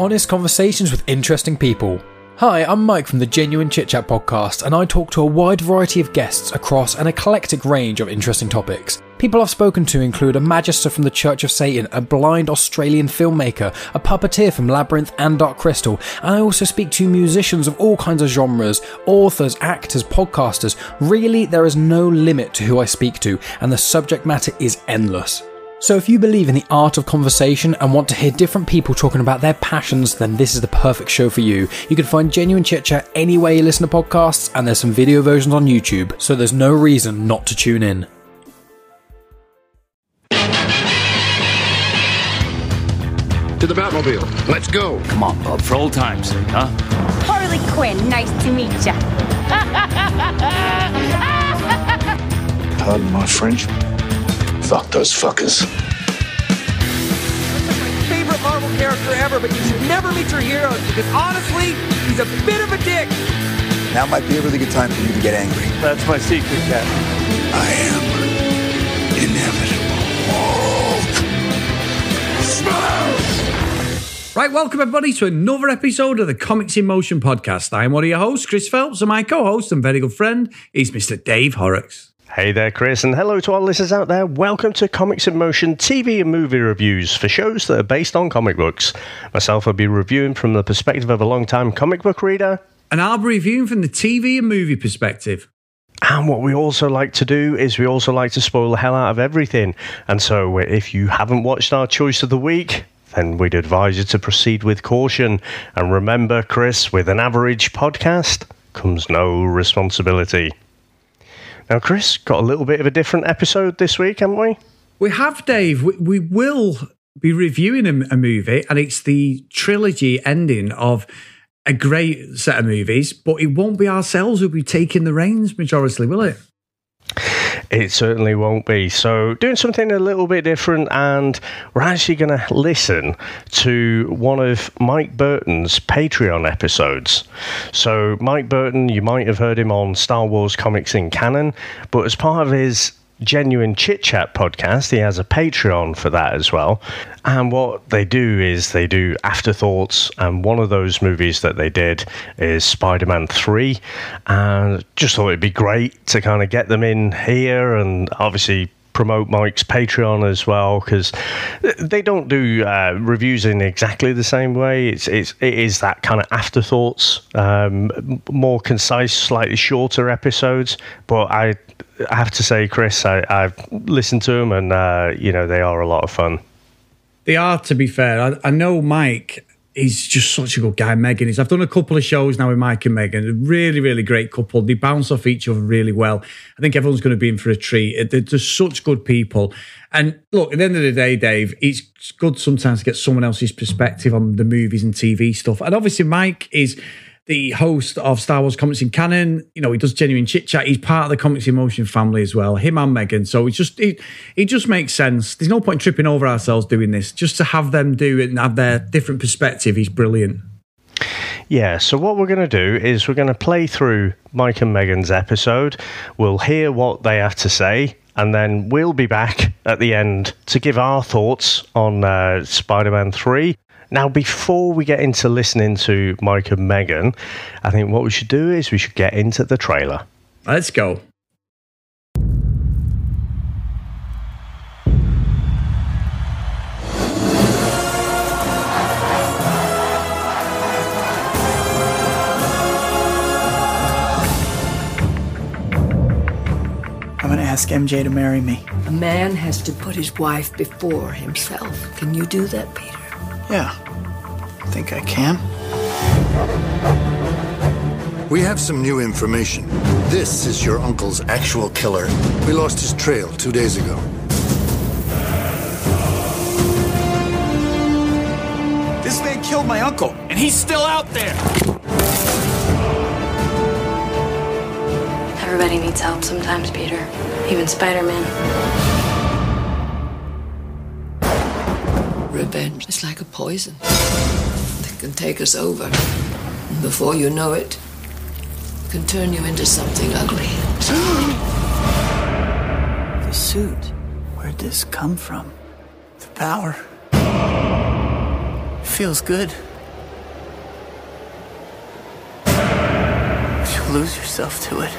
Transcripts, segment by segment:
honest conversations with interesting people. Hi, I'm Mike from the Genuine Chit Chat podcast, and I talk to a wide variety of guests across an eclectic range of interesting topics. People I've spoken to include a magister from the Church of Satan, a blind Australian filmmaker, a puppeteer from Labyrinth and Dark Crystal, and I also speak to musicians of all kinds of genres, authors, actors, podcasters. Really, there is no limit to who I speak to, and the subject matter is endless. So, if you believe in the art of conversation and want to hear different people talking about their passions, then this is the perfect show for you. You can find Genuine Chit Chat anywhere you listen to podcasts, and there's some video versions on YouTube, so there's no reason not to tune in. To the Batmobile. Let's go. Come on, Bob, for old time's sake, huh? Harley Quinn, nice to meet ya. Pardon my French. Fuck those fuckers. favorite Marvel character ever, but you should never meet your heroes because honestly, he's a bit of a dick. Now might be a really good time for you to get angry. That's my secret, Cap. I am inevitable. Right, welcome everybody to another episode of the Comics in Motion podcast. I'm one of your hosts, Chris Phelps, and my co-host and very good friend is Mr. Dave Horrocks. Hey there, Chris, and hello to our listeners out there. Welcome to Comics in Motion TV and movie reviews for shows that are based on comic books. Myself, I'll be reviewing from the perspective of a long-time comic book reader. And I'll be reviewing from the TV and movie perspective. And what we also like to do is we also like to spoil the hell out of everything. And so if you haven't watched our choice of the week, then we'd advise you to proceed with caution. And remember, Chris, with an average podcast comes no responsibility. Now, Chris, got a little bit of a different episode this week, haven't we? We have, Dave. We, we will be reviewing a, a, movie, and it's the trilogy ending of a great set of movies, but it won't be ourselves who'll be taking the reins majorly, will it? It certainly won't be. So, doing something a little bit different, and we're actually going to listen to one of Mike Burton's Patreon episodes. So, Mike Burton, you might have heard him on Star Wars Comics in Canon, but as part of his Genuine Chit Chat podcast. He has a Patreon for that as well. And what they do is they do afterthoughts. And one of those movies that they did is Spider Man 3. And just thought it'd be great to kind of get them in here and obviously promote Mike's Patreon as well because they don't do uh, reviews in exactly the same way. It's, it's it is that kind of afterthoughts, um, more concise, slightly shorter episodes. But I I have to say, Chris, I, have listened to them, and uh, you know they are a lot of fun. They are, to be fair. I, I know Mike he's just such a good guy. Megan is. I've done a couple of shows now with Mike and Megan. Really, really great couple. They bounce off each other really well. I think everyone's going to be in for a treat. They're just such good people. And look, at the end of the day, Dave, it's good sometimes to get someone else's perspective on the movies and TV stuff. And obviously, Mike is the host of Star Wars Comics in Canon. You know, he does genuine chit chat. He's part of the Comics in Motion family as well. Him and Megan. So it just it, it just makes sense. There's no point tripping over ourselves doing this. Just to have them do it and have their different perspective is brilliant. Yeah, so what we're going to do is we're going to play through Mike and Megan's episode. We'll hear what they have to say, and then we'll be back at the end to give our thoughts on uh, Spider Man 3 now, before we get into listening to Mike and Megan, I think what we should do is we should get into the trailer. Let's go. I'm going to ask MJ to marry me. A man has to put his wife before himself. Can you do that, Peter? Yeah, I think I can. We have some new information. This is your uncle's actual killer. We lost his trail two days ago. This man killed my uncle, and he's still out there. Everybody needs help sometimes, Peter. Even Spider Man. revenge is like a poison that can take us over. And before you know it, it can turn you into something ugly. the suit. Where'd this come from? The power. It feels good. But You lose yourself to it.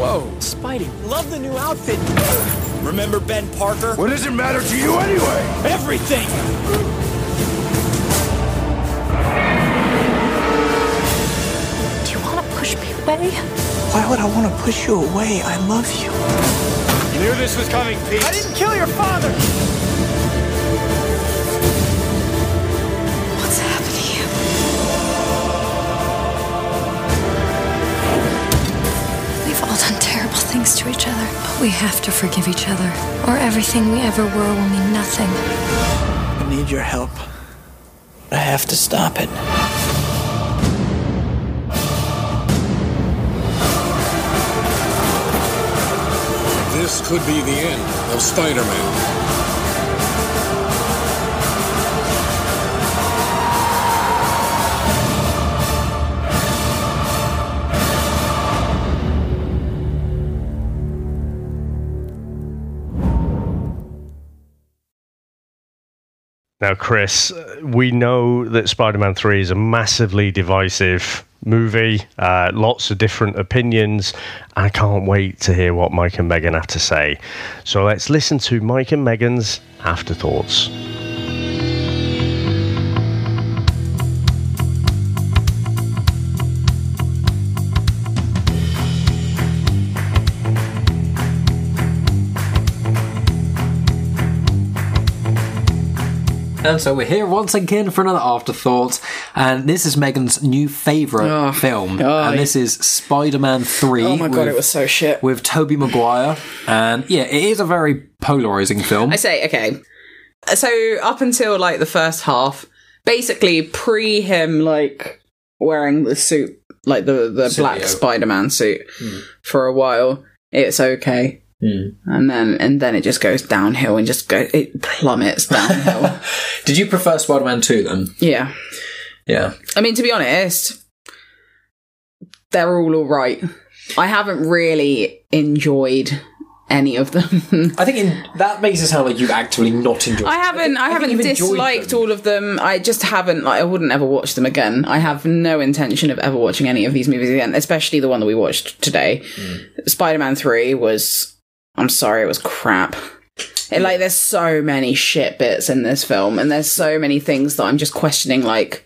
Whoa. Spidey, love the new outfit. Remember Ben Parker? What does it matter to you anyway? Everything! Do you want to push me away? Why would I want to push you away? I love you. You knew this was coming, Pete. I didn't kill your father! To each other, but we have to forgive each other, or everything we ever were will mean nothing. I need your help. I have to stop it. This could be the end of Spider-Man. Now, Chris, we know that Spider Man 3 is a massively divisive movie, uh, lots of different opinions. I can't wait to hear what Mike and Megan have to say. So let's listen to Mike and Megan's afterthoughts. And so we're here once again for another afterthought, and this is Megan's new favourite Oh, film, oh, and this is Spider-Man Three. Oh my God, with- it was so shit. with Tobey Maguire, and yeah, it is a very polarizing film. I say, okay. So up until like the first half, basically pre him like wearing the suit, like the the black Spider Man suit Hmm. for a while, it's okay. Hmm. And then and then it just goes downhill and just go it plummets downhill. Did you prefer Spider-Man Two then? yeah. Yeah. I mean to be honest, they're all alright. I haven't really enjoyed any of them. I think in, that makes it sound like you've actively not enjoyed. I haven't. I, think haven't disliked all of them. I just haven't. Like, I wouldn't ever watch them again. I have no intention of ever watching any of these movies again, especially the one that we watched today. Hmm. Spider-Man Three was. I'm sorry, it was crap. It, like, there's so many shit bits in this film, and there's so many things that I'm just questioning. Like,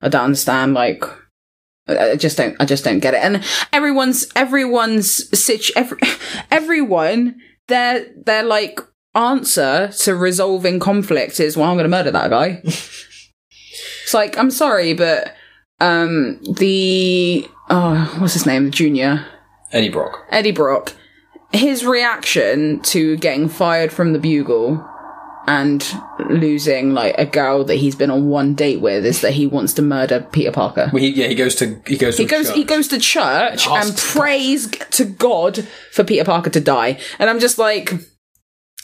I don't understand. Like, I just don't. I just don't get it. And everyone's everyone's situ. Every, everyone their their like answer to resolving conflict is, well, I'm going to murder that guy. it's like I'm sorry, but um the oh what's his name, the junior Eddie Brock. Eddie Brock, his reaction to getting fired from the Bugle and losing like a girl that he's been on one date with is that he wants to murder Peter Parker. Well, he, yeah, he goes to he goes to He goes. church. He goes to church And and prays to God for Peter Parker to die, and I'm just like,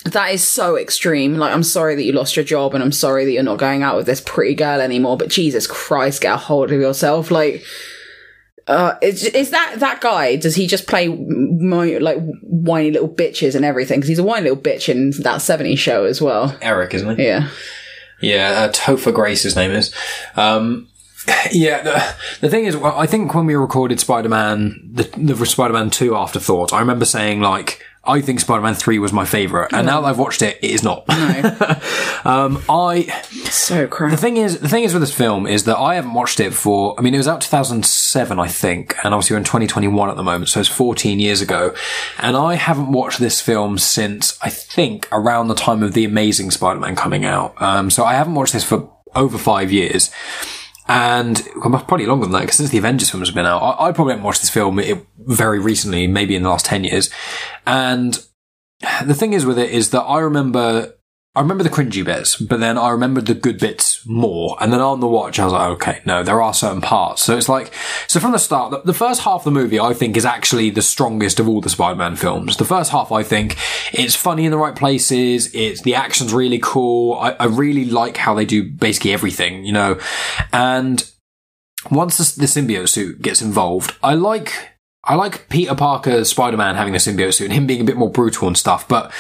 that is so extreme. Like, I'm sorry that you lost your job, and I'm sorry that you're not going out with this pretty girl anymore. But Jesus Christ, get a hold of yourself. Like, uh, is, is that that guy? Does he just play mo- like whiny little bitches and everything? Because he's a whiny little bitch in that '70s show as well. Eric, isn't he? Yeah. Yeah, uh, Topher Grace, his name is. Um, yeah, the, the thing is, I think when we recorded Spider-Man, the, the Spider-Man 2 afterthought, I remember saying, like, I think Spider-Man 3 was my favourite, and now that I've watched it, it is not. um, I... So crap. The thing is, the thing is with this film is that I haven't watched it for, I mean, it was out 2007, I think, and obviously we're in 2021 at the moment, so it's 14 years ago, and I haven't watched this film since, I think, around the time of The Amazing Spider-Man coming out. Um, so I haven't watched this for over five years. And probably longer than that, because since the Avengers films have been out, I, I probably haven't watched this film it, very recently, maybe in the last 10 years. And the thing is with it is that I remember, I remember the cringy bits, but then I remembered the good bits more. And then on the watch, I was like, okay, no, there are certain parts. So it's like, so from the start, the, the first half of the movie, I think, is actually the strongest of all the Spider-Man films. The first half, I think, it's funny in the right places. It's, the action's really cool. I, I really like how they do basically everything, you know, and once the, the symbiote suit gets involved, I like I like Peter Parker Spider Man having the symbiote suit and him being a bit more brutal and stuff, but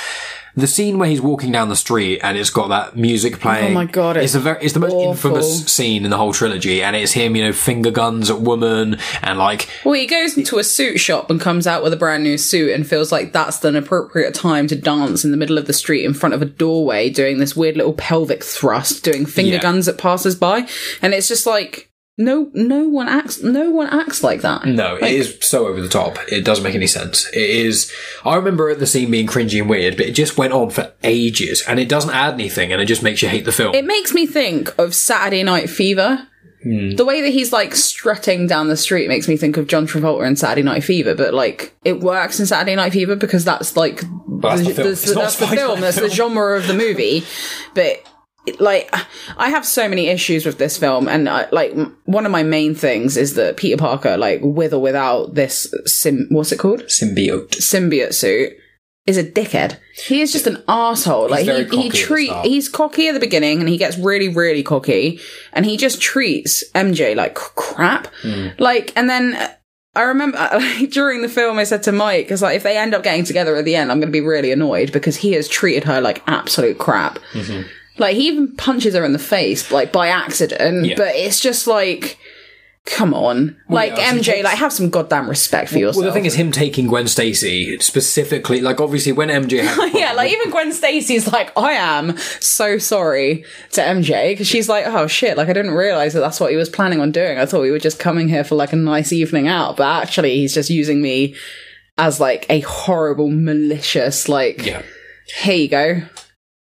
the scene where he's walking down the street and it's got that music oh playing. Oh my God, It's, it's a very, it's the most awful. infamous scene in the whole trilogy, and it's him, you know, finger guns at woman and like Well, he goes into a suit shop and comes out with a brand new suit and feels like that's an appropriate time to dance in the middle of the street in front of a doorway, doing this weird little pelvic thrust, doing finger Yeah. guns at passers-by, and it's just like no, no one acts, no one acts like that. No, it is so over the top. It doesn't make any sense. It is. I remember the scene being cringy and weird, but it just went on for ages, and it doesn't add anything, and it just makes you hate the film. It makes me think of Saturday Night Fever. Hmm. The way that he's like strutting down the street makes me think of John Travolta in Saturday Night Fever, but like it works in Saturday Night Fever because that's like that's the not that's the film, that's the genre of the movie. But like, I have so many issues with this film, and I, like one of my main things is that Peter Parker, like with or without this sim, what's it called, symbiote, symbiote suit. Is a dickhead. He is just an asshole. Like he, he treat he's cocky at the beginning, and he gets really, really cocky, and he just treats MJ like crap. Hmm. Like, and then I remember like, during the film, I said to Mike, "Because like if they end up getting together at the end, I'm going to be really annoyed because he has treated her like absolute crap. Mm-hmm. Like he even punches her in the face, like by accident. Yeah. But it's just like, come on, like yeah, MJ, takes- like have some goddamn respect for yourself. Well, the thing is, him taking Gwen Stacy specifically, like obviously when MJ had yeah, like even Gwen Stacy's like, I am so sorry to MJ because she's like, oh shit, like I didn't realize that that's what he was planning on doing. I thought we were just coming here for like a nice evening out, but actually he's just using me as like a horrible, malicious, like, yeah. here you go,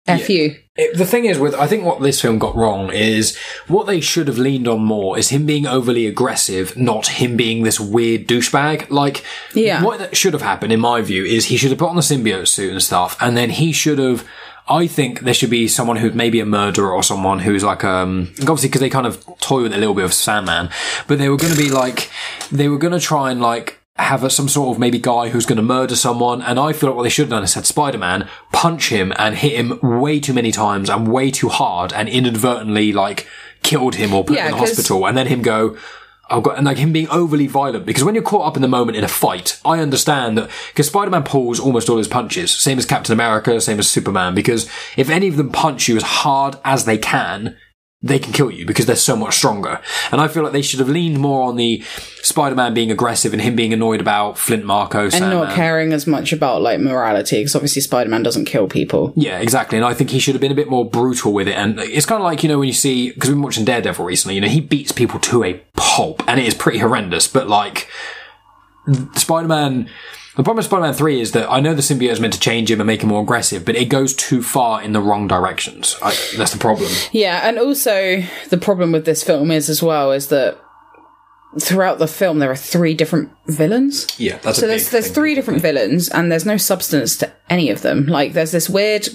f you. It, the thing is with I think what this film got wrong is what they should have leaned on more is him being overly aggressive, not him being this weird douchebag. Like, Yeah. what that should have happened, in my view, is he should have put on the symbiote suit and stuff, and then he should have. I think there should be someone who's maybe a murderer or someone who's like um obviously because they kind of toy with a little bit of Sandman, but they were going to be like they were going to try and like have a, some sort of maybe guy who's going to murder someone. And I feel like what they should have done is had Spider Man punch him and hit him way too many times and way too hard and inadvertently like killed him or put Yeah, him in hospital and then him go. I've got, and like him being overly violent because when you're caught up in the moment in a fight, I understand that because Spider-Man pulls almost all his punches, same as Captain America, same as Superman, because if any of them punch you as hard as they can, they can kill you because they're so much stronger. And I feel like they should have leaned more on the Spider-Man being aggressive and him being annoyed about Flint Marko, And Sandman. not caring as much about like morality because obviously Spider Man doesn't kill people. Yeah, exactly. And I think he should have been a bit more brutal with it. And it's kind of like, you know, when you see, because we've been watching Daredevil recently, you know, he beats people to a pulp and it is pretty horrendous. But like, Spider Man, the problem with Spider Man 3 is that I know the symbiote is meant to change him and make him more aggressive, but it goes too far in the wrong directions. I, that's the problem. Yeah, and also the problem with this film is as well is that throughout the film there are three different villains. Yeah, that's so a big there's there's thing. three different villains and there's no substance to any of them. Like there's this weird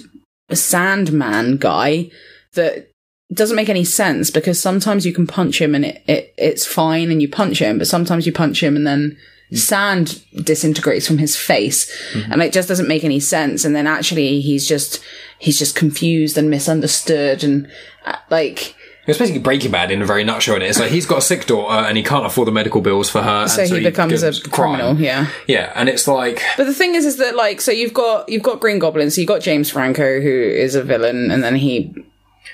Sandman guy that doesn't make any sense because sometimes you can punch him and it, it it's fine and you punch him, but sometimes you punch him and then sand disintegrates from his face and it just doesn't make any sense and then actually he's just he's just confused and misunderstood and uh, like It's basically Breaking Bad in a very nutshell. And it's like he's got a sick daughter and he can't afford the medical bills for her. so and he becomes a crime. criminal yeah Yeah, and it's like But the thing is, is that like, so you've got you've got Green Goblin, so you've got James Franco who is a villain, and then he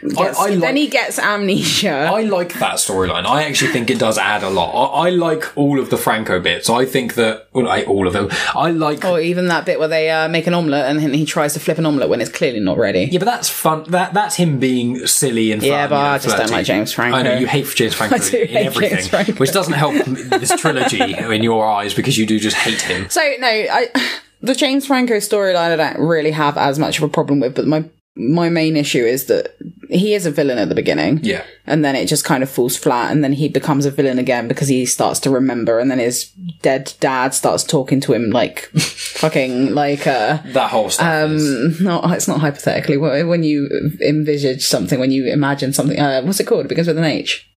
gets, I then like- he gets amnesia. I like that storyline. I actually think it does add a lot. I, I like all of the Franco bits. I think that well, I, all of them. I like. or even that bit where they uh, make an omelette and he tries to flip an omelette when it's clearly not ready. Yeah, but that's fun. That that's him being silly and fun. Yeah, but you know, I just don't like James Franco. I know you hate James Franco I do in hate everything, James Franco. which doesn't help this trilogy in your eyes because you do just hate him. So no, I the James Franco storyline I don't really have as much of a problem with, but my my main issue is that he is a villain at the beginning. Yeah. And then it just kind of falls flat and then he becomes a villain again because he starts to remember and then his dead dad starts talking to him like fucking like uh That whole stuff. um no it's not hypothetically when you envisage something when you imagine something uh what's it called it begins with an H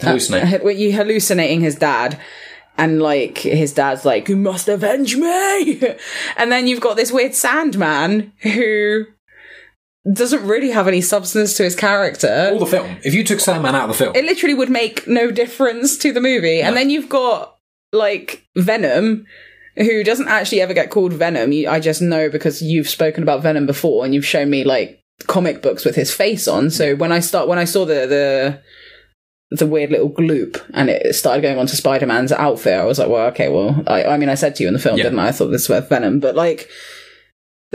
Hallucinate. uh, you hallucinating his dad and like his dad's like you must avenge me and then you've got this weird sandman who doesn't really have any substance to his character all the film. If you took Sandman out of the film, it literally would make no difference to the movie and then you've got like venom who doesn't actually ever get called Venom. You, I just know because you've spoken about Venom before and you've shown me like comic books with his face on. So when I start when I saw the the the weird little gloop and it started going on to Spider-Man's outfit, I was like, well, okay, well, I, I mean, I said to you in the film, Yeah. didn't I? I thought this was Venom, but like,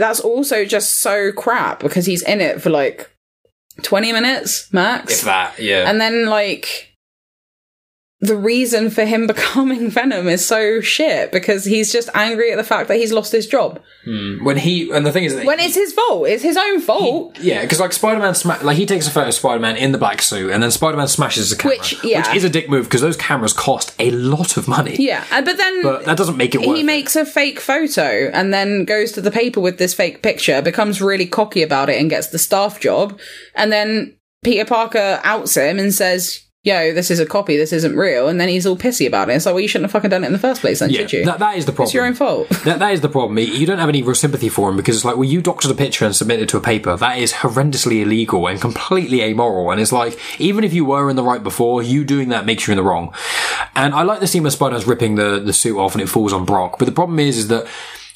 that's also just so crap because he's in it for like 20 minutes max. If that, yeah. And then like the reason for him becoming Venom is so shit because he's just angry at the fact that he's lost his job. Hmm. When he and the thing is that When it's his fault, it's his own fault. Yeah, because like Spider-Man, sma- like he takes a photo of Spider-Man in the black suit, and then Spider-Man smashes the camera, Which, yeah. is a dick move because those cameras cost a lot of money. Yeah, uh, but then But that doesn't make it he makes a fake photo and then goes to the paper with this fake picture, becomes really cocky about it and gets the staff job. And then Peter Parker outs him and says, Yo, this is a copy, this isn't real. And then he's all pissy about it. It's like, well, you shouldn't have fucking done it in the first place, then, yeah, should you? that, that is the problem. It's your own fault. that, that is the problem. You don't have any real sympathy for him because it's like, well, you doctored a picture and submitted it to a paper. That is horrendously illegal and completely amoral. And it's like, even if you were in the right before, you doing that makes you in the wrong. And I like the scene where Spider-Man's ripping the, the suit off and it falls on Brock. But the problem is, is that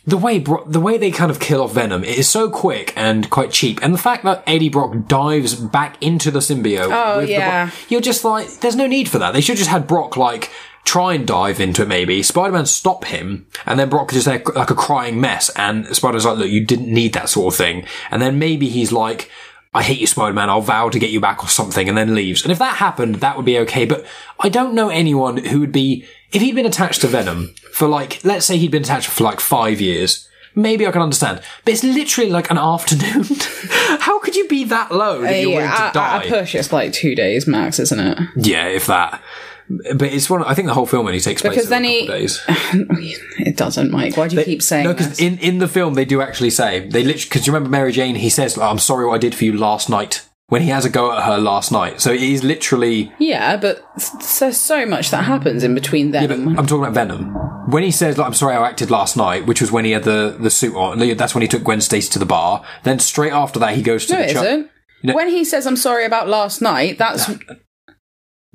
the way Bro- the way they kind of kill off Venom it is so quick and quite cheap, and the fact that Eddie Brock dives back into the symbiote. Oh, with the yeah. You're just like, there's no need for that. They should just had Brock like try and dive into it maybe. Spider-Man stop him, and then Brock is just there like a crying mess, and Spider-Man's like, look, you didn't need that sort of thing. And then maybe he's like, I hate you, Spider-Man, I'll vow to get you back or something, and then leaves. And if that happened, that would be okay, but I don't know anyone who would be, if he'd been attached to Venom for like, let's say he'd been attached for like five years, Maybe I can understand, but it's literally like an afternoon. How could you be that low that Uh, you're willing yeah, to at- die? at a push, it's like two days max, isn't it? Yeah, if that. But it's one. I think the whole film only takes place Because in then he. days. it doesn't, Mike. Why do you keep saying No, because in, in the film they do actually say they literally because you remember Mary Jane. He says, "I'm sorry what I did for you last night." When he has a go at her last night, so it is literally. Yeah, but there's so much that happens in between them. I'm talking about Venom. When he says, like, "I'm sorry I acted last night," which was when he had the the suit on. That's when he took Gwen Stacy to the bar. Then straight after that, he goes to no, the it isn't. when he says, I'm sorry about last night, that's.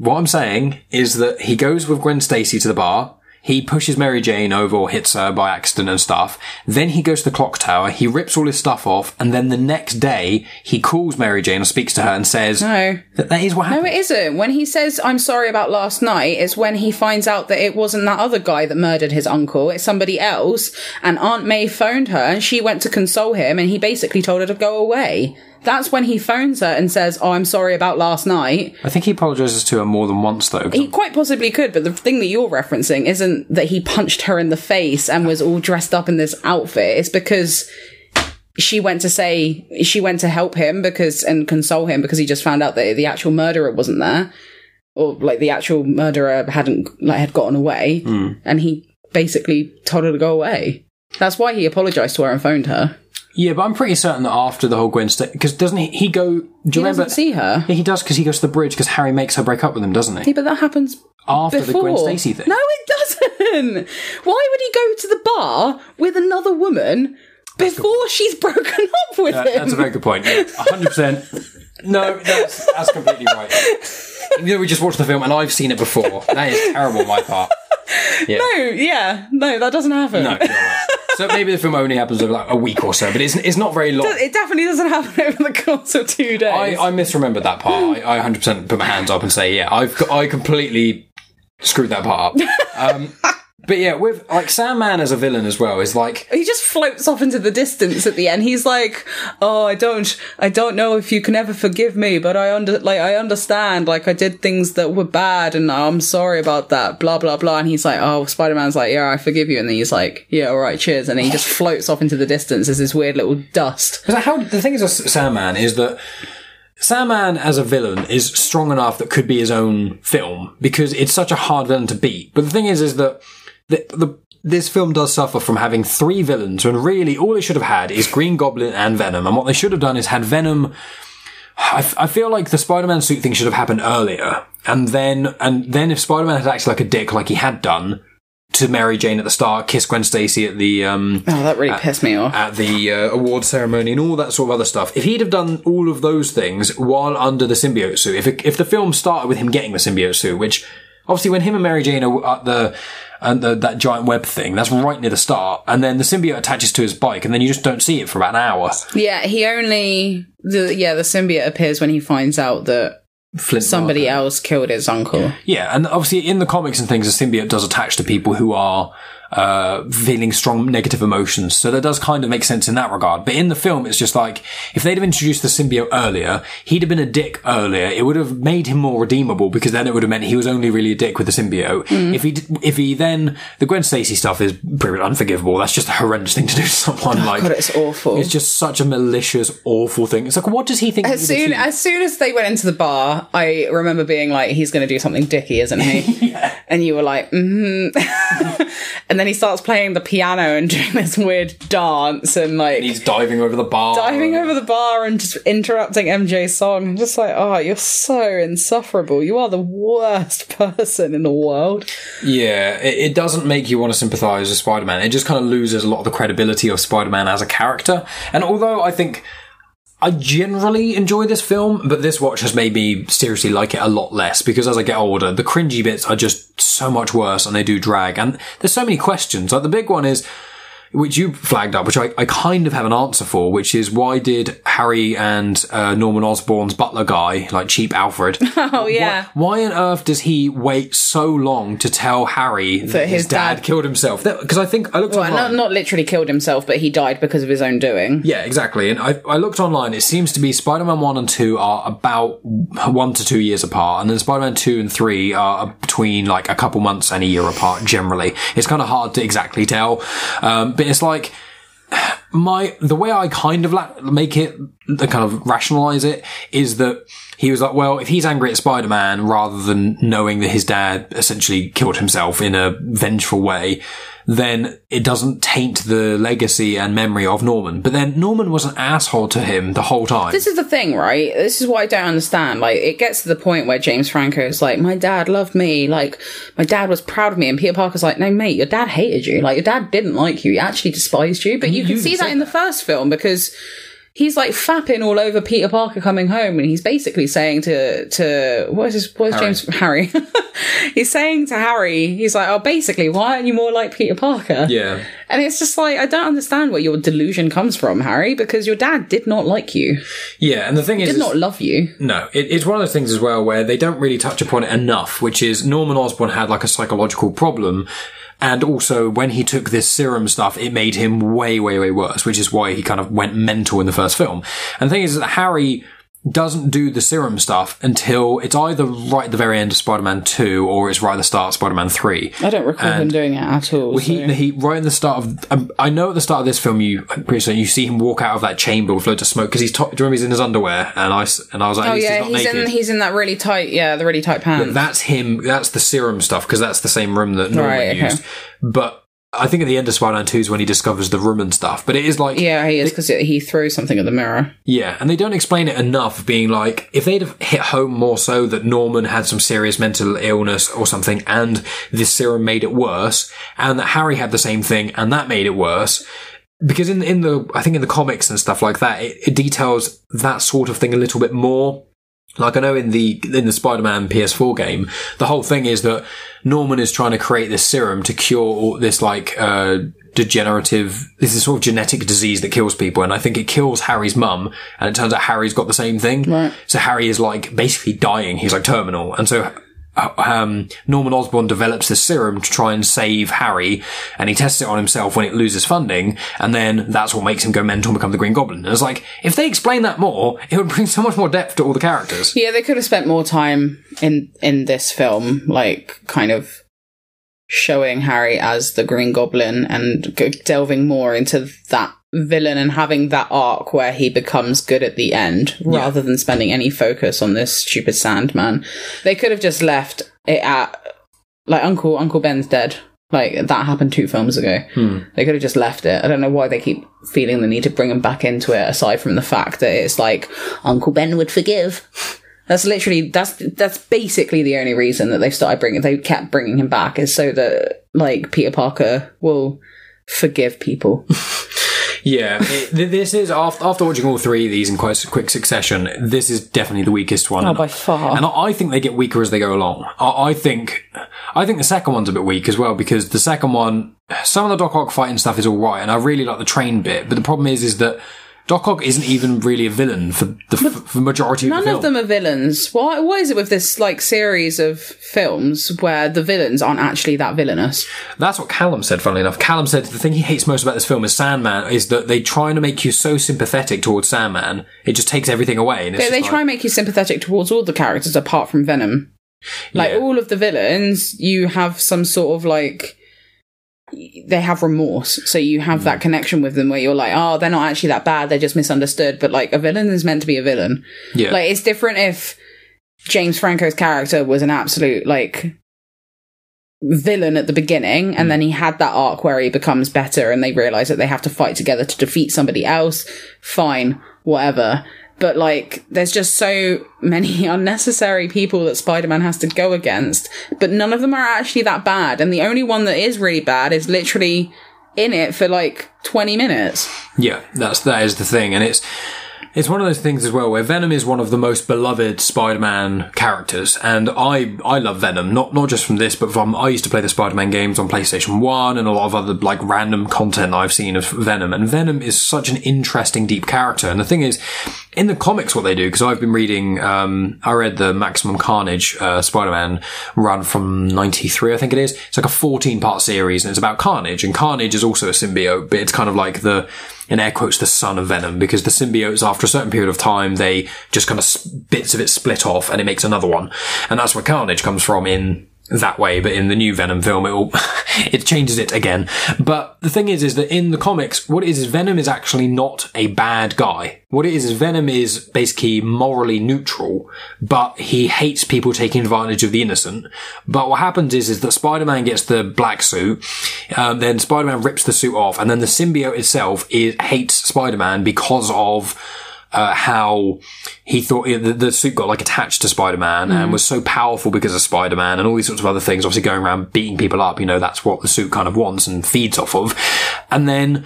What I'm saying is that he goes with Gwen Stacy to the bar. He pushes Mary Jane over or hits her by accident and stuff. Then he goes to the clock tower. He rips all his stuff off. And then the next day, he calls Mary Jane or speaks to her and says, No. that, that is what happened. No, it isn't. When he says, I'm sorry about last night, it's when he finds out that it wasn't that other guy that murdered his uncle. It's somebody else. And Aunt May phoned her and she went to console him and he basically told her to go away. That's when he phones her and says, Oh, I'm sorry about last night. I think he apologizes to her more than once, though. He quite possibly could, but the thing that you're referencing isn't that he punched her in the face and was all dressed up in this outfit. It's because she went to say she went to help him because and console him because he just found out that the actual murderer wasn't there, or like the actual murderer hadn't like had gotten away, Hmm. and he basically told her to go away. That's why he apologized to her and phoned her. Yeah, but I'm pretty certain that after the whole Gwen Stacy, because doesn't he? He go. Do you He remember? doesn't see her. Yeah, he does because he goes to the bridge because Harry makes her break up with him, doesn't he? Yeah, but that happens After the Gwen. Stacy thing. No, it doesn't. Why would he go to the bar with another woman before she's broken up with That- him? that's a very good point. Yeah, 100%. No, that's, that's completely right. Even though we just watched the film and I've seen it before, that is terrible my part. Yeah. No, yeah, no, that doesn't happen. No. So maybe the film only happens over like a week or so, but it's it's not very long. It definitely doesn't happen over the course of two days. I, I misremembered that part. I, I 100% put my hands up and say, yeah, I've I completely screwed that part up. Um, but yeah, with like Sandman as a villain as well is like he just floats off into the distance at the end. He's like, "Oh, I don't, I don't know if you can ever forgive me, but I under, like, I understand. Like, I did things that were bad, and I'm sorry about that. Blah blah blah." And he's like, "Oh, Spider Man's like, yeah, I forgive you." And then he's like, "Yeah, all right, cheers." And then he just floats off into the distance as this weird little dust. Because how the thing is with Sandman is that Sandman as a villain is strong enough that could be his own film because it's such a hard villain to beat. But the thing is, is that the, the this film does suffer from having three villains when really all it should have had is Green Goblin and Venom. And what they should have done is had Venom. I, f- I feel like the Spider-Man suit thing should have happened earlier, and then and then if Spider-Man had acted like a dick, like he had done to Mary Jane at the start, kiss Gwen Stacy at the um, Oh, that really pissed me off. at the uh, award ceremony and all that sort of other stuff. If he'd have done all of those things while under the symbiote suit, if it, if the film started with him getting the symbiote suit, which Obviously, when him and Mary Jane are at the and the, that giant web thing, that's right near the start, and then the symbiote attaches to his bike, and then you just don't see it for about an hour. Yeah, he only the yeah the symbiote appears when he finds out that Flint somebody else killed his uncle. Yeah, and obviously in the comics and things, the symbiote does attach to people who are uh, feeling strong negative emotions. So that does kind of make sense in that regard. But in the film, it's just like if they'd have introduced the symbiote earlier, he'd have been a dick earlier. It would have made him more redeemable because then it would have meant he was only really a dick with the symbiote. Mm. If he if he then the Gwen Stacy stuff is pretty unforgivable. That's just a horrendous thing to do to someone. Oh, like God, it's awful. It's just such a malicious, awful thing. It's like what does he think? As soon as soon as they went into the bar, I remember being like, "He's going to do something dicky, isn't he?" yeah. And you were like, "Hmm." and then he starts playing the piano and doing this weird dance and like he's diving over the bar, diving over the bar and just interrupting MJ's song. I'm just like, "Oh, you're so insufferable. You are the worst person in the world." Yeah, it, it doesn't make you want to sympathise with Spider Man. It just kind of loses a lot of the credibility of Spider Man as a character. And although I think I generally enjoy this film, but this watch has made me seriously like it a lot less because as I get older, the cringy bits are just so much worse and they do drag. And there's so many questions. Like the big one is, which you flagged up, which I, I kind of have an answer for, which is why did Harry and uh, Norman Osborn's butler guy, like cheap Alfred, Oh yeah. why on earth does he wait so long to tell Harry that his, his dad, dad- killed himself? Because I think I looked Well, online. not not literally killed himself, but he died because of his own doing. yeah, exactly. And I, I looked online. It seems to be Spider-Man 1 and 2 are about one to two years apart. And then Spider-Man 2 and 3 are between like a couple months and a year apart generally. It's kind of hard to exactly tell. Um, but it's like, my the way I kind of la- make it, the kind of rationalize it, is that he was like, well, if he's angry at Spider Man rather than knowing that his dad essentially killed himself in a vengeful way, then it doesn't taint the legacy and memory of Norman. But then Norman was an asshole to him the whole time. This is the thing, right? This is what I don't understand. Like, it gets to the point where James Franco is like, my dad loved me. Like, my dad was proud of me. And Peter Parker's like, no, mate, your dad hated you. Like, your dad didn't like you. He actually despised you. But you can see that in the first film because he's like fapping all over Peter Parker coming home. And he's basically saying to, to, what is his, what is Harry. James, Harry? he's saying to Harry, he's like, oh, basically, why aren't you more like Peter Parker? yeah. And it's just like, I don't understand where your delusion comes from, Harry, because your dad did not like you. Yeah, and the thing is, Did not love you. No, it, it's one of those things as well where they don't really touch upon it enough, which is Norman Osborn had like a psychological problem. And also, when he took this serum stuff, it made him way, way, way worse, which is why he kind of went mental in the first film. And the thing is that Harry doesn't do the serum stuff until it's either right at the very end of Spider-Man 2 or it's right at the start of Spider-Man 3. I don't recall him doing it at all. Well, he, so- he right in the start of um, I know at the start of this film you I'm pretty sure you see him walk out of that chamber with loads of smoke because he's to- do you remember he's in his underwear and I s- and I was like oh yeah, he's not he's naked. in he's in that really tight yeah the really tight pants. That's him. That's the serum stuff because that's the same room that Norman Right, okay. used. But I think at the end of Spider-Man 2 is when he discovers the room and stuff. But it is like yeah, he is because he throws something at the mirror. yeah, and they don't explain it enough. of Being like, if they'd have hit home more so that Norman had some serious mental illness or something, and this serum made it worse, and that Harry had the same thing, and that made it worse. Because in in the I think in the comics and stuff like that, it, it details that sort of thing a little bit more. Like I know in the in the Spider-Man PS4 game, the whole thing is that Norman is trying to create this serum to cure this like uh, degenerative, this is sort of genetic disease that kills people, and I think it kills Harry's mum, and it turns out Harry's got the same thing. Right. So Harry is like basically dying. He's like terminal, and so. Uh, Um, Norman Osborn develops this serum to try and save Harry, and he tests it on himself when it loses funding, and then that's what makes him go mental and become the Green Goblin. And it's like, if they explain that more, it would bring so much more depth to all the characters. Yeah, they could have spent more time in in this film, like kind of showing Harry as the Green Goblin and delving more into that villain and having that arc where he becomes good at the end rather than spending any focus on this stupid Sandman. They could have just left it at like Uncle Uncle Ben's dead. Like that happened two films ago. Hmm. They could have just left it. I don't know why they keep feeling the need to bring him back into it. Aside from the fact that it's like Uncle Ben would forgive. That's literally that's that's basically the only reason that they started bringing they kept bringing him back is so that like Peter Parker will forgive people. Yeah, it, this is after, after watching all three of these in quite quick succession. This is definitely the weakest one. Oh, by far. And I think they get weaker as they go along. I, I think, I think the second one's a bit weak as well because the second one, some of the Doc Ock fighting stuff is all right, and I really like the train bit. But the problem is, is that Doc Ock isn't even really a villain for the, f- for the majority of None the film. of them are villains. Why? Why is it with this like series of films where the villains aren't actually that villainous? That's what Callum said, funnily enough. Callum said the thing he hates most about this film is Sandman is that they trying to make you so sympathetic towards Sandman, it just takes everything away. And it's They, they just try like- and make you sympathetic towards all the characters apart from Venom. Like Yeah. all of the villains, you have some sort of like they have remorse, so you have Mm. that connection with them where you're like, oh, they're not actually that bad, they're just misunderstood. But like a villain is meant to be a villain. Yeah. Like it's different if James Franco's character was an absolute like villain at the beginning and then he had that arc where he becomes better and they realize that they have to fight together to defeat somebody else fine whatever but like there's just so many unnecessary people that spider-man has to go against but none of them are actually that bad and the only one that is really bad is literally in it for like 20 minutes. Yeah, that's that is the thing, and it's it's one of those things as well where Venom is one of the most beloved Spider-Man characters, and I I love Venom not not just from this, but from I used to play the Spider-Man games on PlayStation One and a lot of other like random content I've seen of Venom, and Venom is such an interesting, deep character. And the thing is, in the comics, what they do because I've been reading, um, I read the Maximum Carnage uh, Spider-Man run from '93, I think it is. It's like a 14-part series, and it's about Carnage, and Carnage is also a symbiote, but it's kind of like the in air quotes, the son of Venom, because the symbiotes, after a certain period of time, they just kind of bits of it split off and it makes another one. And that's where Carnage comes from in that way, but in the new Venom film, it will, it changes it again. But the thing is, is that in the comics, what it is, is Venom is actually not a bad guy. What it is, is Venom is basically morally neutral, but he hates people taking advantage of the innocent. But what happens is, is that Spider-Man gets the black suit, um, then Spider-Man rips the suit off, and then the symbiote itself is, hates Spider-Man because of uh, how he thought the, the suit got like attached to Spider-Man and Mm. was so powerful because of Spider-Man and all these sorts of other things. Obviously, going around beating people up, you know, that's what the suit kind of wants and feeds off of. And then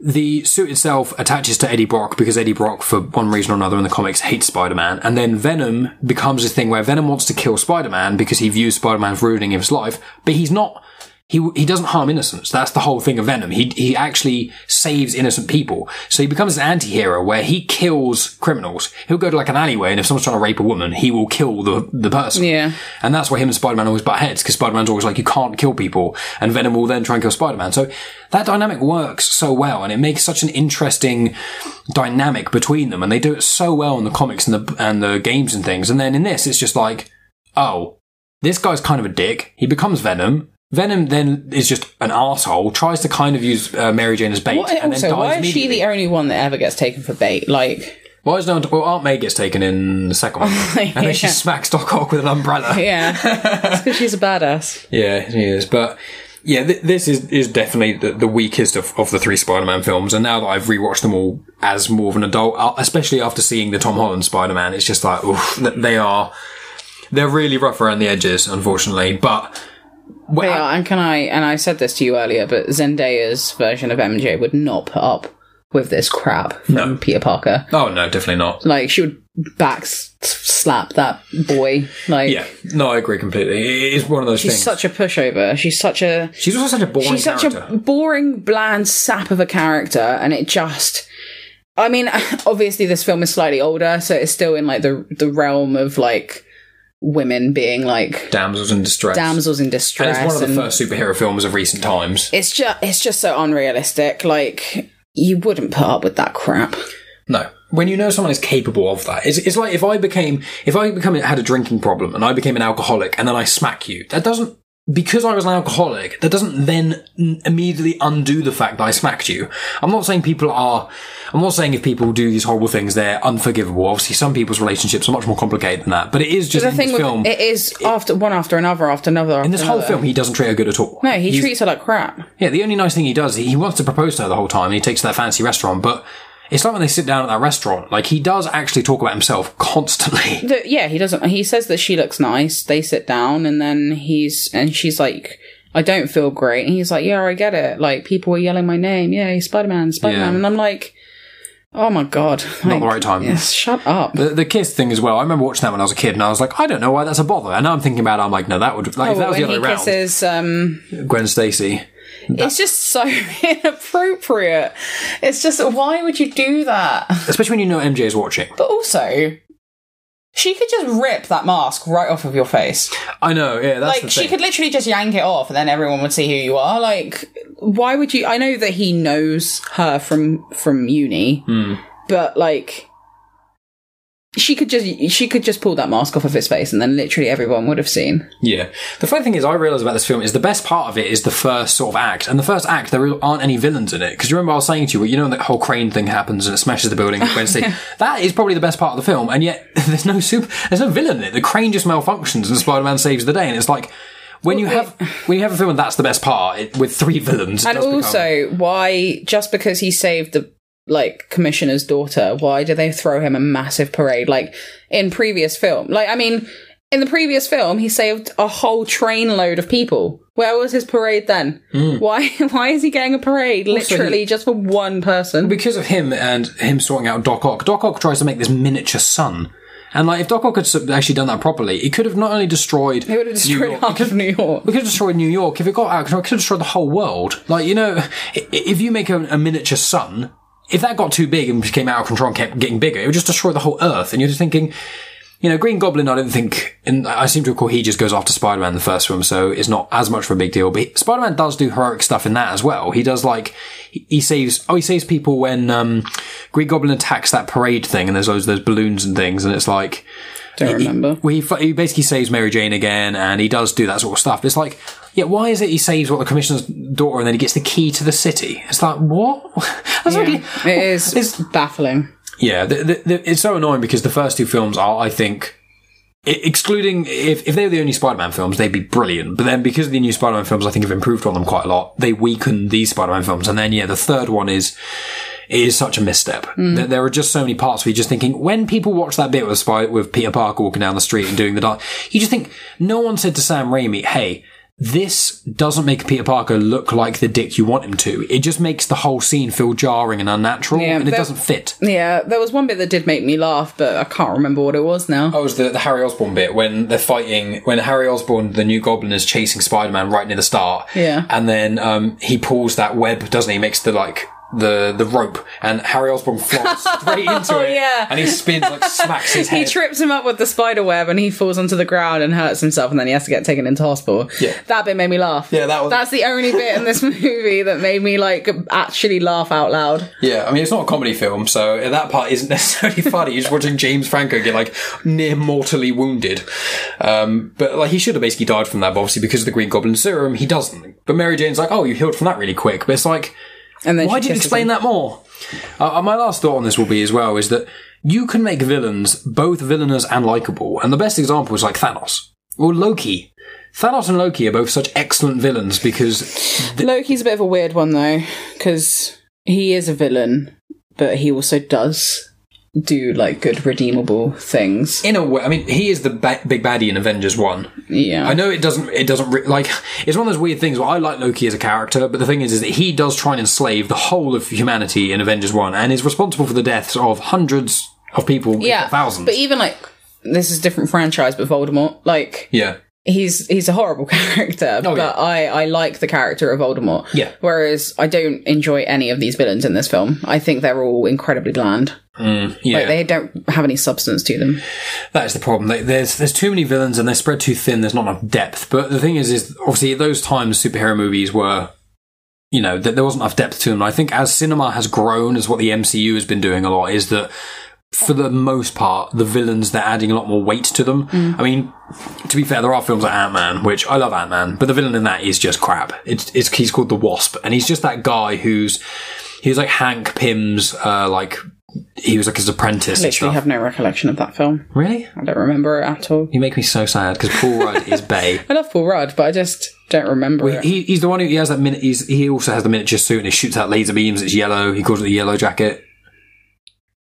the suit itself attaches to Eddie Brock because Eddie Brock, for one reason or another in the comics, hates Spider-Man. And then Venom becomes this thing where Venom wants to kill Spider-Man because he views Spider-Man as ruining his life, but he's not. He, he doesn't harm innocents. That's the whole thing of Venom. He, he actually saves innocent people. So he becomes an anti-hero where he kills criminals. He'll go to like an alleyway and if someone's trying to rape a woman, he will kill the, the person. Yeah. And that's why him and Spider-Man always butt heads because Spider-Man's always like, you can't kill people. And Venom will then try and kill Spider-Man. So that dynamic works so well and it makes such an interesting dynamic between them. And they do it so well in the comics and the, and the games and things. And then in this, it's just like, oh, this guy's kind of a dick. He becomes Venom. Venom then is just an asshole, tries to kind of use uh, Mary Jane as bait, What- and then dies why is she the only one that ever gets taken for bait like Why is no one? Well, Aunt May gets taken in the second one, and then she smacks Doc Ock with an umbrella. yeah that's because she's a badass Yeah, she is. But yeah, th- this is is definitely the, the weakest of, of the three Spider-Man films. And now that I've rewatched them all as more of an adult, uh, especially after seeing the Tom Holland Spider-Man, it's just like oof, they are they're really rough around the edges, unfortunately. But They are, and can I? And I said this to you earlier, but Zendaya's version of MJ would not put up with this crap from Peter Parker. oh no, definitely not. Like she would back slap that boy. Like Yeah, no, I agree completely. It is one of those she's things. such a pushover. She's such a. She's also such a boring She's such character. a boring, bland sap of a character, and it just. I mean, obviously, this film is slightly older, so it's still in like the the realm of like women being like Damsels in distress. damsels in and distress. it's one of the and- first superhero films of recent times. it's just it's just so unrealistic. Like you wouldn't put up with that crap. No. When you know someone is capable of that, it's, it's like if I became, if I become had a drinking problem and I became an alcoholic and then I smack you, that doesn't, because I was an alcoholic, that doesn't then immediately undo the fact that I smacked you. I'm not saying people are, I'm not saying if people do these horrible things, they're unforgivable. Obviously, some people's relationships are much more complicated than that, but it is just the in thing with film. it is after one after another after another. in this after whole film, he doesn't treat her good at all. no, he He's- treats her like crap. Yeah, the only nice thing he does, he, he wants to propose to her the whole time and he takes her to that fancy restaurant, but it's like when they sit down at that restaurant, like he does actually talk about himself constantly. The- yeah, he doesn't. He says that she looks nice. They sit down, and then he's and she's like, I don't feel great. And he's like, yeah, I get it. Like, people were yelling my name. Yeah, Spider Man, Spider Man. Yeah. And I'm like, oh my God. Not the right time. yes, shut up. The, the kiss thing as well. I remember watching that when I was a kid, and I was like, I don't know why that's a bother. And now I'm thinking about it, I'm like, no, that would like Oh, if that was the other he way around. kisses, um, Gwen Stacy. it's just so inappropriate. It's just, why would you do that? Especially when you know MJ is watching. But also, she could just rip that mask right off of your face. I know, yeah, that's like she could literally just yank it off, and then everyone would see who you are. Like, why would you? I know that he knows her from from uni, Hmm. but like. She could just she could just pull that mask off of his face, and then literally everyone would have seen. Yeah. The funny thing is, I realise about this film is the best part of it is the first sort of act. And the first act, there aren't any villains in it. Because you remember I was saying to you, well, you know, that whole crane thing happens and it smashes the building. Stacy. That is probably the best part of the film. And yet, there's no super, there's no villain in it. The crane just malfunctions and Spider Man saves the day. And it's like, when you have when you have a film and that's the best part it, with three villains, And does become- also, why just because he saved the like commissioner's daughter, why do they throw him a massive parade like in previous film? Like, I mean, in the previous film, he saved a whole train load of people. Where was his parade then? Mm. Why? Why is he getting a parade Also, literally he- just for one person? because of him and him sorting out Doc Ock. Doc Ock tries to make this miniature sun. And like, if Doc Ock had actually done that properly, it could have not only destroyed. It would have destroyed half of New York. We could have destroyed New York if it got out. It could have destroyed the whole world. Like you know, if you make a, a miniature sun, if that got too big and became out of control and kept getting bigger, it would just destroy the whole Earth. And you're just thinking, you know, Green Goblin. I don't think, and I seem to recall he just goes after Spider Man in the first film, so it's not as much of a big deal. But Spider Man does do heroic stuff in that as well. He does like he he saves. Oh, he saves people when um, Green Goblin attacks that parade thing, and there's those those balloons and things, and it's like. Don't he- remember. Well, he, he basically saves Mary Jane again, and he does do that sort of stuff. But it's like, yeah, why is it he saves what the commissioner's daughter, and then he gets the key to the city? It's like, what? That's Yeah, really, it is it's baffling. yeah, the, the, the, it's so annoying because the first two films are, I think, excluding if, if they were the only Spider-Man films, they'd be brilliant. But then because of the new Spider-Man films, I think have improved on them quite a lot. They weaken these Spider-Man films, and then yeah, the third one is is such a misstep. Mm. There, there are just so many parts where you're just thinking when people watch that bit with Spy, with Peter Parker walking down the street and doing the dance, you just think no one said to Sam Raimi, "Hey." This doesn't make Peter Parker look like the dick you want him to. It just makes the whole scene feel jarring and unnatural, Yeah, and it doesn't fit. Yeah, there was one bit that did make me laugh, but I can't remember what it was now. Oh, it was the, the Harry Osborn bit when they're fighting, when Harry Osborn, the new goblin, is chasing Spider Man right near the start. Yeah. And then um, he pulls that web, doesn't he? He makes the, like, the the rope, and Harry Osborn flies straight into Oh, it. yeah. And he spins, like, smacks his head. He trips him up with the spider web and he falls onto the ground and hurts himself and then he has to get taken into hospital. Yeah. That bit made me laugh. Yeah, that was- That's the only bit in this movie that made me like actually laugh out loud. yeah, I mean, it's not a comedy film, so that part isn't necessarily funny. You're just watching James Franco get, like, near mortally wounded. Um, but, like, he should have basically died from that, but obviously, because of the Green Goblin serum, he doesn't. But Mary Jane's like, oh, you healed from that really quick. But it's like, And then Why she did you explain him. that more? Uh, my last thought on this will be as well is that you can make villains both villainous and likable, and the best example is like Thanos or Loki. Thanos and Loki are both such excellent villains because Loki's a bit of a weird one though, because he is a villain, but he also does do like good redeemable things. in a way, I mean, he is the ba- big baddie in Avengers One. Yeah. I know it doesn't. It doesn't re- like. It's one of those weird things where I like Loki as a character, but the thing is, is that he does try and enslave the whole of humanity in Avengers One, and is responsible for the deaths of hundreds of people, Yeah. thousands. But even like this is a different franchise, but Voldemort, like yeah. He's he's a horrible character, Oh, but yeah. I I like the character of Voldemort. Yeah. Whereas I don't enjoy any of these villains in this film. I think they're all incredibly bland. Mm, yeah. Like they don't have any substance to them. That is the problem. There's there's too many villains and they're spread too thin. There's not enough depth. But the thing is, is obviously at those times superhero movies were, you know, that there wasn't enough depth to them. I think as cinema has grown, as what the MCU has been doing a lot, is that for the most part, the villains they're adding a lot more weight to them. I mean, to be fair, there are films like Ant Man, which I love Ant Man, but the villain in that is just crap. It's, it's he's called the Wasp, and he's just that guy who's he's like Hank Pym's uh, like. He was like his apprentice. I literally have no recollection of that film. Really? I don't remember it at all. You make me so sad because Paul Rudd is Bay. I love Paul Rudd, but I just don't remember Well, it. he, he's the one who he has that minute. He's, he also has the miniature suit and he shoots out laser beams. It's yellow. He calls it the yellow jacket.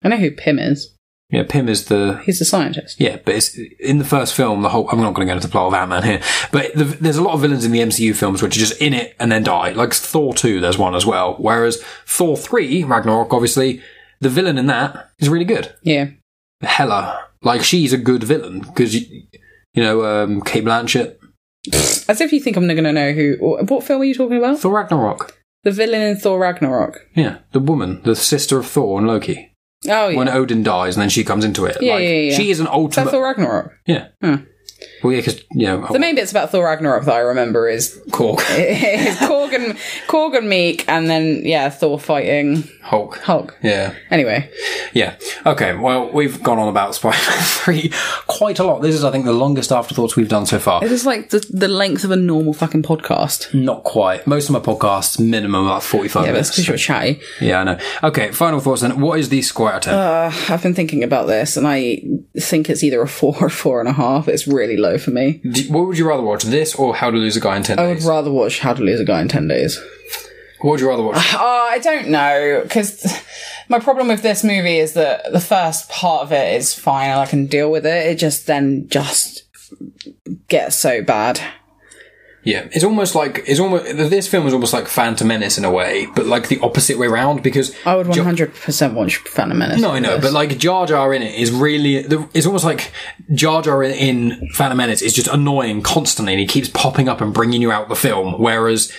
I know who Pym is. Yeah, Pym is the He's the scientist. yeah, but it's in the first film. The whole I'm not going to go into the plot of Ant Man here, but the, there's a lot of villains in the MCU films which are just in it and then die. Like Thor two, there's one as well. Whereas Thor three, Ragnarok, obviously the villain in that is really good. Yeah. Hela, like she's a good villain because you, you know um, Cate Blanchett. As if you think I'm not going to know who. What film are you talking about? Thor Ragnarok. The villain in Thor Ragnarok. Yeah, the woman, the sister of Thor and Loki. Oh, yeah. When Odin dies and then she comes into it. Yeah, like, yeah, yeah. She is an ultimate. Thor Ragnarok? Yeah. Hmm. Well, yeah, because you know, The main bits about Thor Ragnarok that I remember is Korg, is Korg and Korg and Miek, and then yeah, Thor fighting Hulk. Hulk. Yeah. Anyway, Yeah. Okay. Well, we've gone on about Spider-Man three quite a lot. This is, I think, the longest afterthoughts we've done so far. it is like the, the length of a normal fucking podcast. Not quite. Most of my podcasts minimum about forty-five Yeah, minutes. because you're chatty. Yeah, I know. Okay. Final thoughts then. What is the score out of ten? Uh, I've been thinking about this, and I think it's either a four or four and a half. It's really low for me. Do- what would you rather watch, this or How to Lose a Guy in Ten Days? I would rather watch How to Lose a Guy in Ten Days. What would you rather watch? Oh, I don't know because my problem with this movie is that the first part of it is fine and I can deal with it. It just then just gets so bad. Yeah, it's almost like it's almost this film is almost like Phantom Menace in a way, but like the opposite way around because I would one hundred percent watch Phantom Menace. No, I know, but like Jar Jar in it is really. It's almost like Jar Jar in, in Phantom Menace is just annoying constantly, and he keeps popping up and bringing you out the film. Whereas,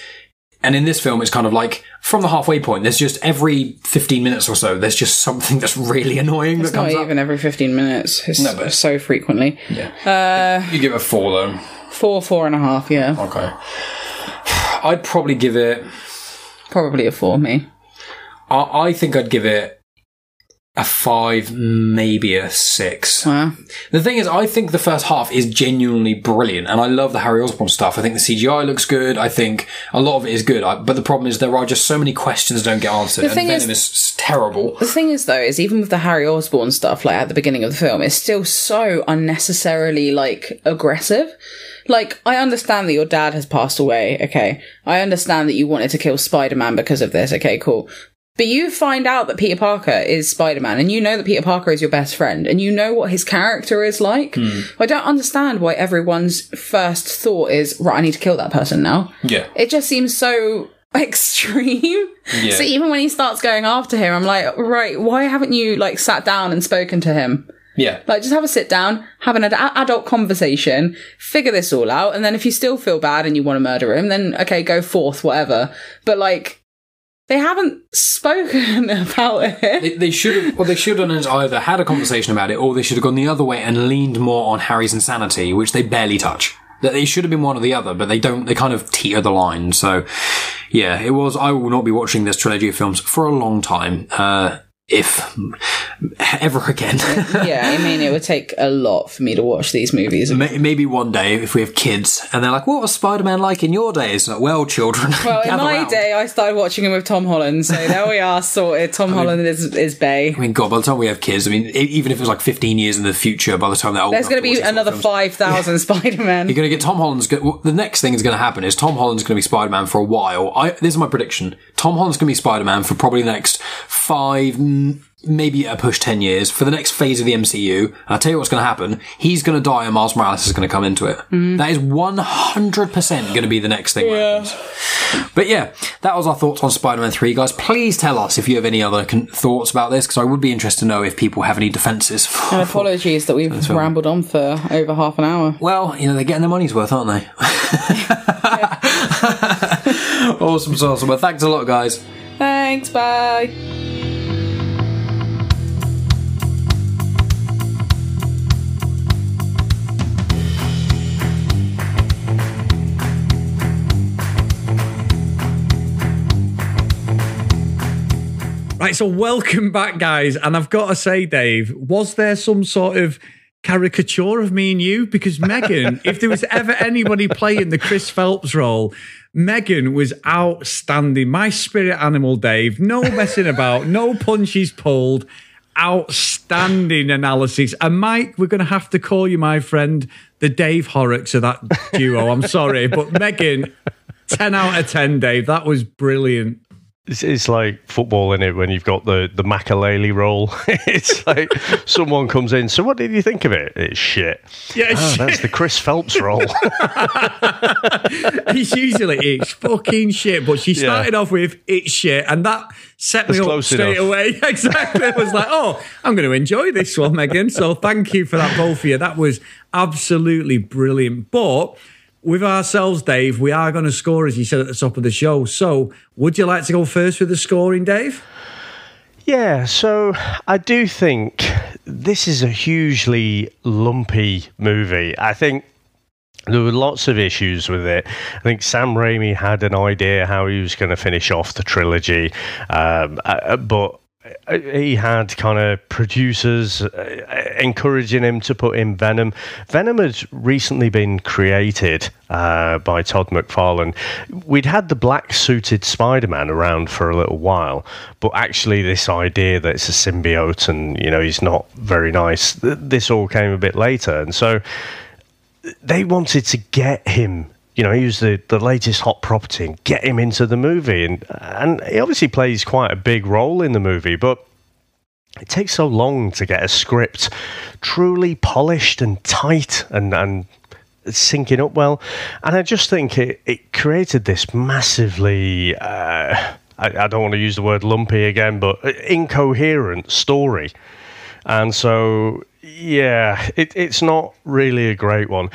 and in this film, it's kind of like from the halfway point. There's just every fifteen minutes or so, there's just something that's really annoying it's that not comes up. even every fifteen minutes. It's No, but- so frequently. Yeah, Uh, you give it a four though. Four, four and a half. Yeah, Okay, I'd probably give it. probably a four. Me. I, I think I'd give it a five, maybe a six. Wow. The thing is, I think the first half is genuinely brilliant, and I love the Harry Osborn stuff. I think the CGI looks good. I think a lot of it is good. I, but the problem is there are just so many questions that don't get answered, The and thing is- Venom is, s- terrible. The thing is, though, is even with the Harry Osborn stuff, like at the beginning of the film, it's still so unnecessarily like aggressive. Like, I understand that your dad has passed away. Okay, I understand that you wanted to kill Spider Man because of this. Okay, cool. But you find out that Peter Parker is Spider Man, and you know that Peter Parker is your best friend, and you know what his character is like. Hmm. I don't understand why everyone's first thought is, right, I need to kill that person now. Yeah. It just seems so extreme. Yeah. So even when he starts going after him, I'm like, right, why haven't you like sat down and spoken to him? Yeah. Like, just have a sit down, have an ad- adult conversation, figure this all out, and then if you still feel bad and you want to murder him, then okay, go forth, whatever. But like, they haven't spoken about it. They, they should have, well, they should have either had a conversation about it, or they should have gone the other way and leaned more on Harry's insanity, which they barely touch. That they should have been one or the other, but they don't. They kind of teeter the line. So, yeah, it was. I will not be watching this trilogy of films for a long time, uh, if ever again. yeah, I mean, it would take a lot for me to watch these movies. Maybe one day if we have kids and they're like, "What was Spider Man like in your days?" Like, well, children, Well, in my round." day, I started watching him with Tom Holland, so there we are, sorted. Tom Holland is is Bay. I mean, God, by the time we have kids, I mean, even if it's like 15 years in the future, by the time they're old There's going to be these sort of another five thousand Spider Man. You're going to get Tom Holland's. Go- the next thing is going to happen is Tom Holland's going to be Spider Man for a while. I, this is my prediction. Tom Holland's going to be Spider Man for probably the next five, mm, maybe a push ten years for the next phase of the MCU. I'll tell you what's going to happen. He's going to die, and Miles Morales is going to come into it. That is 100 percent going to be the next thing. happens. But yeah, that was our thoughts on Spider Man 3, guys. Please tell us if you have any other con- thoughts about this, because I would be interested to know if people have any defences. for- And apologies that we've film. rambled on for over half an hour. Well, you know, they're getting their money's worth, aren't they? awesome, awesome. Well, thanks a lot, guys. Thanks, bye. Right, so welcome back, guys. And I've got to say, Dave, was there some sort of caricature of me and you? Because Megan, if there was ever anybody playing the Chris Phelps role, Megan was outstanding. My spirit animal, Dave. No messing about, no punches pulled. Outstanding analysis. And Mike, we're going to have to call you, my friend, the Dave Horrocks of that duo. I'm sorry. But Megan, 10 out of 10, Dave. That was brilliant. It's, it's like football in it when you've got the the Makélélé role. it's like someone comes in. So what did you think of it? It's shit. Yeah, Ah, shit. that's the Chris Phelps role. it's usually it's fucking shit, but she Yeah. started off with it's shit, and that set me That's up straight enough. away. exactly. I was like, oh, I'm going to enjoy this one, Megan. So thank you for that, both of you. That was absolutely brilliant. But with ourselves, Dave, we are going to score, as you said at the top of the show. So would you like to go first with the scoring, Dave? Yeah, so I do think this is a hugely lumpy movie. I think there were lots of issues with it. I think Sam Raimi had an idea how he was going to finish off the trilogy, um, uh, but he had kind of producers uh, encouraging him to put in Venom. Venom had recently been created uh, by Todd McFarlane. We'd had the black suited Spider Man around for a little while, but actually, this idea that it's a symbiote and, you know, he's not very nice, this all came a bit later. And so they wanted to get him you know, was the, the latest hot property and get him into the movie. And, and he obviously plays quite a big role in the movie, but it takes so long to get a script truly polished and tight and, and syncing up well. And I just think it, it created this massively, uh, I, I don't want to use the word lumpy again, but incoherent story. And so, yeah, it, it's not really a great one.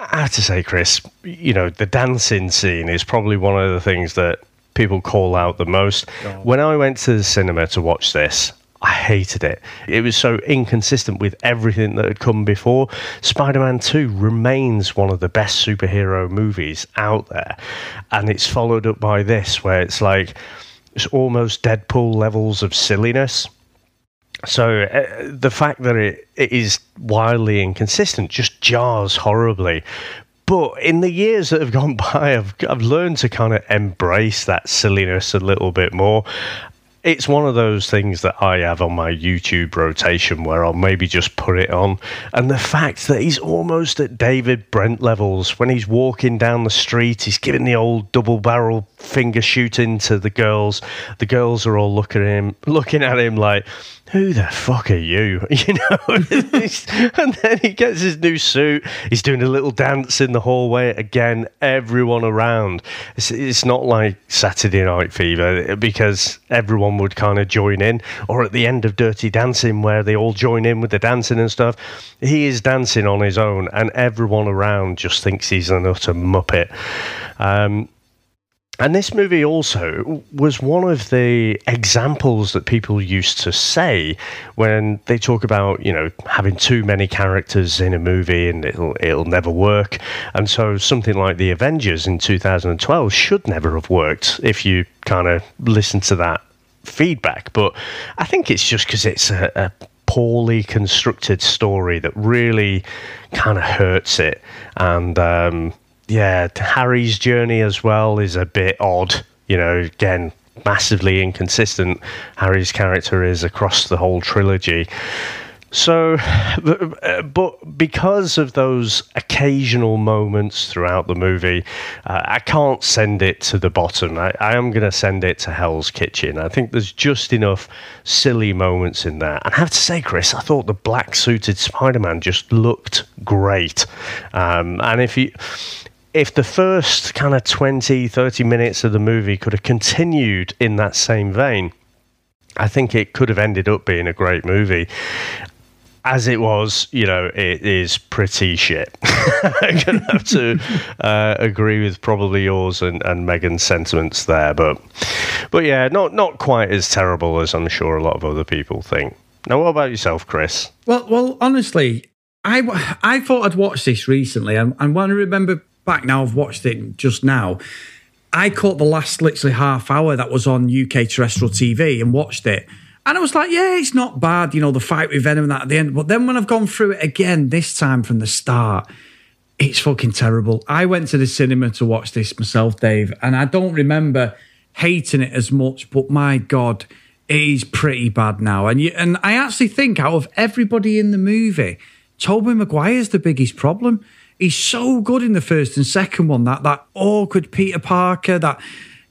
I have to say, Chris, you know, the dancing scene is probably one of the things that people call out the most. Oh. When I went to the cinema to watch this, I hated it. It was so inconsistent with everything that had come before. Spider Man 2 remains one of the best superhero movies out there. And it's followed up by this, where it's like, it's almost Deadpool levels of silliness. So uh, the fact that it, it is wildly inconsistent just jars horribly. But in the years that have gone by, I've, I've learned to kind of embrace that silliness a little bit more. It's one of those things that I have on my YouTube rotation where I'll maybe just put it on. And the fact that he's almost at David Brent levels when he's walking down the street, he's giving the old double barrel finger shooting to the girls. The girls are all looking at him, looking at him like, who the fuck are you? You know? and then he gets his new suit. He's doing a little dance in the hallway. Again, everyone around. It's, it's not like Saturday Night Fever because everyone would kind of join in, or at the end of Dirty Dancing where they all join in with the dancing and stuff. He is dancing on his own, and everyone around just thinks he's an utter muppet. Um, and this movie also was one of the examples that people used to say when they talk about, you know, having too many characters in a movie and it'll it'll never work. And so something like The Avengers in 2012 should never have worked if you kind of listen to that feedback. But I think it's just because it's a, a poorly constructed story that really kind of hurts it. And um, yeah, Harry's journey as well is a bit odd. You know, again, massively inconsistent. Harry's character is across the whole trilogy. So, but, but because of those occasional moments throughout the movie, uh, I can't send it to the bottom. I, I am going to send it to Hell's Kitchen. I think there's just enough silly moments in there. And I have to say, Chris, I thought the black suited Spider Man just looked great. Um, and if you if the first kind of 20, 30 minutes of the movie could have continued in that same vein, I think it could have ended up being a great movie. As it was, you know, it is pretty shit. I'm going to have to uh, agree with probably yours and, and Megan's sentiments there. But, but yeah, not, not quite as terrible as I'm sure a lot of other people think. Now, what about yourself, Chris? Well, well, honestly, I I thought I'd watched this recently, and, and when I remember back now, I've watched it just now. I caught the last literally half hour that was on UK terrestrial TV and watched it. And I was like, yeah, it's not bad, you know, the fight with Venom and that at the end. But then when I've gone through it again, this time from the start, it's fucking terrible. I went to the cinema to watch this myself, Dave, and I don't remember hating it as much, but my God, it is pretty bad now. And you, and I actually think out of everybody in the movie, Tobey Maguire's the biggest problem. He's so good in the first and second one. That that awkward Peter Parker. That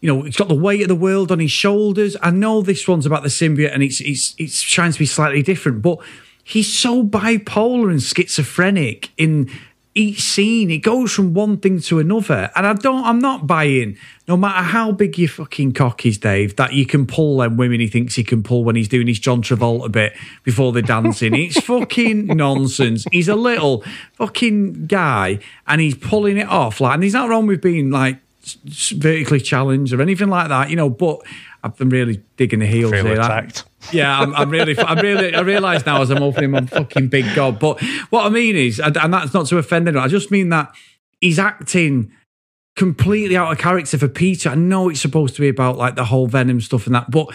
you know, he's got the weight of the world on his shoulders. I know this one's about the symbiote and it's it's it's trying to be slightly different, but he's so bipolar and schizophrenic in each scene. It goes from one thing to another. And I don't I'm not buying, no matter how big your fucking cock is, Dave, that you can pull them women he thinks he can pull when he's doing his John Travolta bit before they're dancing. it's fucking nonsense. He's a little fucking guy and he's pulling it off. Like and he's not wrong with being like vertically challenged or anything like that, you know. But I've been really digging the heels Feel here. Yeah, I'm, I'm really, I'm really, I realise now as I'm opening my fucking big gob. But what I mean is, and and that's not to offend anyone. I just mean that he's acting completely out of character for Peter. I know it's supposed to be about like the whole Venom stuff and that, but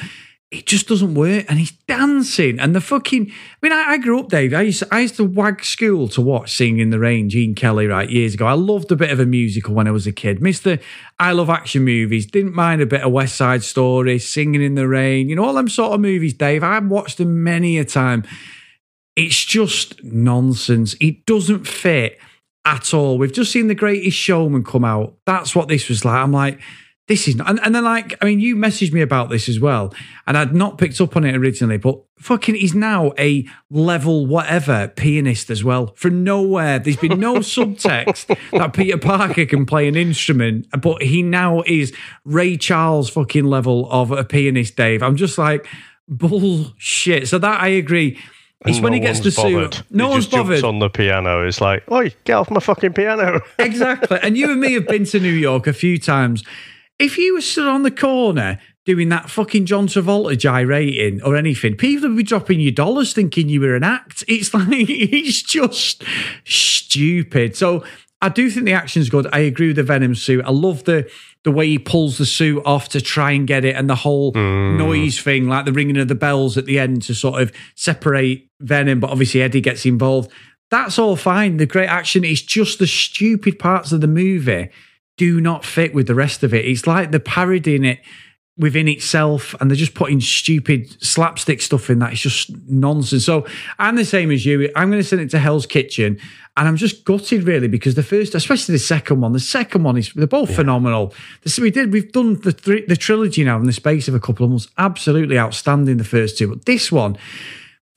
it just doesn't work. And he's dancing and the fucking. I mean, I, I grew up, Dave. I used to, I used to wag school to watch Singing in the Rain, Gene Kelly, right years ago. I loved a bit of a musical when I was a kid. Mister, I love action movies. Didn't mind a bit of West Side Story, Singing in the Rain. You know all them sort of movies, Dave. I've watched them many a time. It's just nonsense. It doesn't fit at all. We've just seen The Greatest Showman come out. That's what this was like. I'm like, this is not. And, and then, like, I mean, you messaged me about this as well, and I'd not picked up on it originally, but fucking, he's now a level whatever pianist as well. From nowhere, there's been no subtext that Peter Parker can play an instrument, but he now is Ray Charles fucking level of a pianist, Dave. I'm just like, bullshit. So that I agree. It's And when no he gets the one's suit. No he one's bothered. on the piano. It's like, oi, get off my fucking piano. exactly. And you and me have been to New York a few times. If you were stood on the corner doing that fucking John Travolta gyrating or anything, people would be dropping you dollars thinking you were an act. It's like, it's just stupid. So I do think the action's good. I agree with the Venom suit. I love the the way he pulls the suit off to try and get it and the whole mm. noise thing, like the ringing of the bells at the end to sort of separate Venom, but obviously Eddie gets involved. That's all fine. The great action is just the stupid parts of the movie do not fit with the rest of it. It's like they're parodying it within itself and they're just putting stupid slapstick stuff in that. It's just nonsense. So I'm the same as you. I'm going to send it to Hell's Kitchen and I'm just gutted really because the first, especially the second one, the second one is, they're both phenomenal. This, we did, we've done the, three, the trilogy now in the space of a couple of months. Absolutely outstanding, the first two. But this one,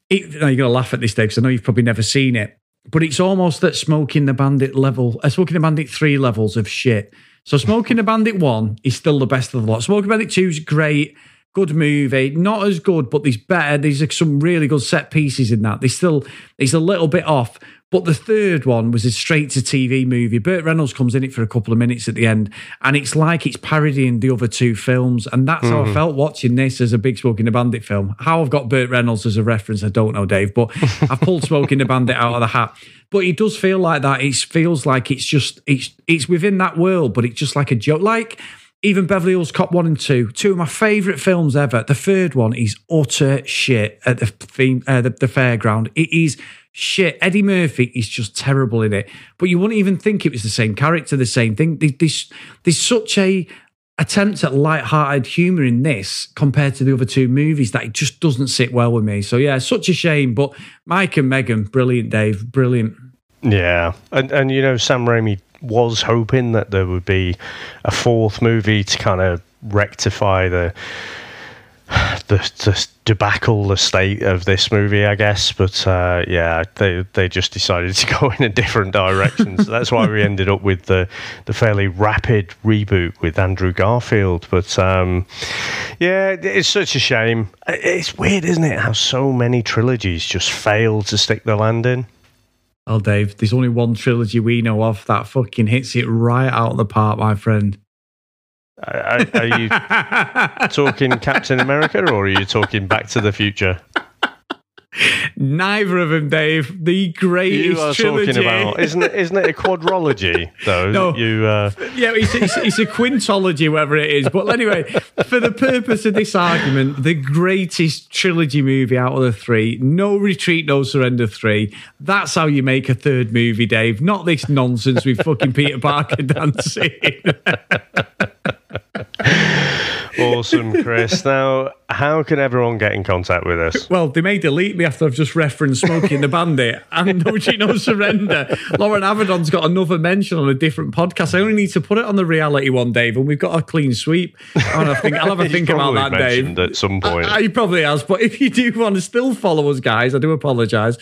it, now you're going to laugh at this, Dave, because I know you've probably never seen it, but it's almost at Smokey and the Bandit level, uh, Smokey and the Bandit 3 levels of shit. So Smokey and the Bandit 1 is still the best of the lot. Smokey and the Bandit 2 is great, good movie, not as good, but there's better. There's some really good set pieces in that. They still, it's a little bit off. But the third one was a straight to TV movie. Burt Reynolds comes in it for a couple of minutes at the end, and it's like it's parodying the other two films. And that's how I Mhm. felt watching this as a big Smokey and the Bandit film. How I've got Burt Reynolds as a reference, I don't know, Dave, but I've pulled Smokey and the Bandit out of the hat. But it does feel like that. It feels like it's just it's it's within that world, but it's just like a joke. Like even Beverly Hills Cop 1 and 2, two of my favourite films ever. The third one is utter shit at the, theme, uh, the, the fairground. It is shit. Eddie Murphy is just terrible in it. But you wouldn't even think it was the same character, the same thing. There- There's, there's such a attempt at light-hearted humour in this compared to the other two movies that it just doesn't sit well with me. So yeah, such a shame. But Mike and Megan, brilliant, Dave, brilliant. Yeah, and and you know Sam Raimi was hoping that there would be a fourth movie to kind of rectify the the, the debacle, the state of this movie, I guess. But uh, yeah, they they just decided to go in a different direction. so that's why we ended up with the the fairly rapid reboot with Andrew Garfield. But um, yeah, it's such a shame. It's weird, isn't it? How so many trilogies just fail to stick the landing. Oh, Dave, there's only one trilogy we know of that fucking hits it right out of the park, my friend. Are, are you talking Captain America or are you talking Back to the Future? Neither of them, Dave. The greatest You are trilogy. talking about isn't it? Isn't it a quadrology though? No. You uh, yeah, it's, it's, it's a quintology, whatever it is. But anyway, for the purpose of this argument, the greatest trilogy movie out of the three, No Retreat, No Surrender 3. That's how you make a third movie, Dave. Not this nonsense with fucking Peter Parker dancing. awesome, Chris. Now how can everyone get in contact with us? Well, they may delete me after I've just referenced Smokey and the Bandit and No Retreat No Surrender. Loren Avedon's got another mention on a different podcast. I only need to put it on the reality one, Dave, and we've got a clean sweep. And I think I'll have a think about that, Dave. At some point. Uh, he probably has, but if you do want to still follow us, guys, I do apologise.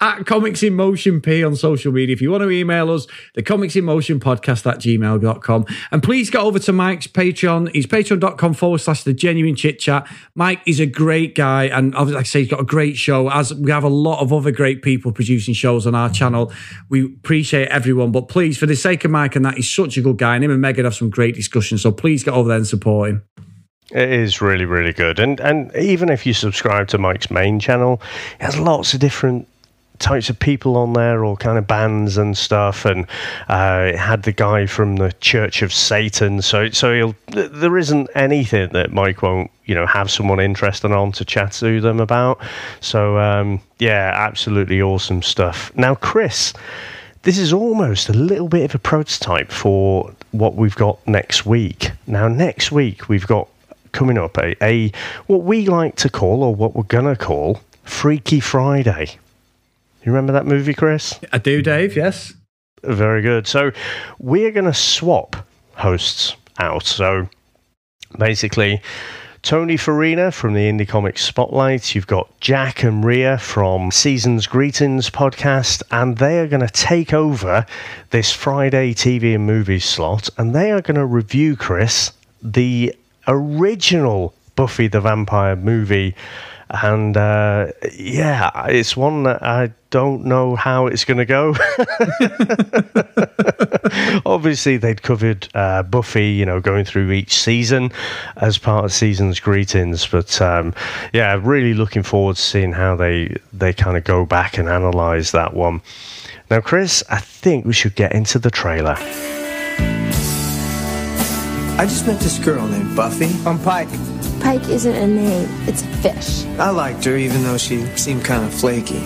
At Comics in Motion P on social media. If you want to email us, the Comics in Motion podcast at gmail.com. And please go over to Mike's Patreon. He's patreon.com forward slash the genuine chit chat. Mike is a great guy, and obviously, like I say, he's got a great show. As we have a lot of other great people producing shows on our channel, we appreciate everyone. But please, for the sake of Mike and that, he's such a good guy, and him and Megan have some great discussions. So please get over there and support him. It is really, really good. And and even if you subscribe to Mike's main channel, it has lots of different types of people on there, all kind of bands and stuff. And uh, it had the guy from the Church of Satan. So so there isn't anything that Mike won't you know have someone interested on to chat to them about. So um, yeah, absolutely awesome stuff. Now, Chris. This is almost a little bit of a prototype for what we've got next week. Now, next week we've got coming up a, a what we like to call, or what we're gonna call, Freaky Friday. You remember that movie, Chris? I do, Dave, yes. Very good. So we're gonna swap hosts out. So basically. Tony Farina from the Indie Comics Spotlight. You've got Jack and Ria from Seasons Greetings podcast, and they are going to take over this Friday TV and movies slot, and they are going to review, Chris, the original Buffy the Vampire movie. And uh, yeah, it's one that I don't know how it's going to go. Obviously, they'd covered uh, Buffy, you know, going through each season as part of season's greetings. But um, yeah, really looking forward to seeing how they they kind of go back and analyze that one. Now, Chris, I think we should get into the trailer. I just met this girl named Buffy. I'm Pike. Pike isn't a name, it's a fish. I liked her even though she seemed kind of flaky.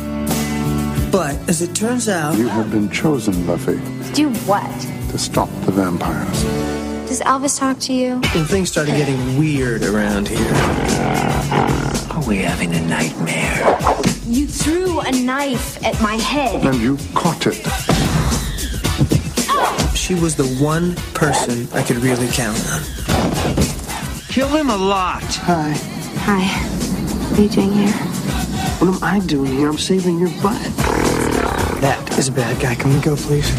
But as it turns out, You have been chosen, Buffy, Do what? to stop the vampires. Does Elvis talk to you? and things started getting weird around here. Are we having a nightmare? You threw a knife at my head. And you caught it. She was the one person I could really count on. Kill him a lot. Hi. Hi. What are you doing here? What am I doing here? I'm saving your butt. That is a bad guy. Can we go, please?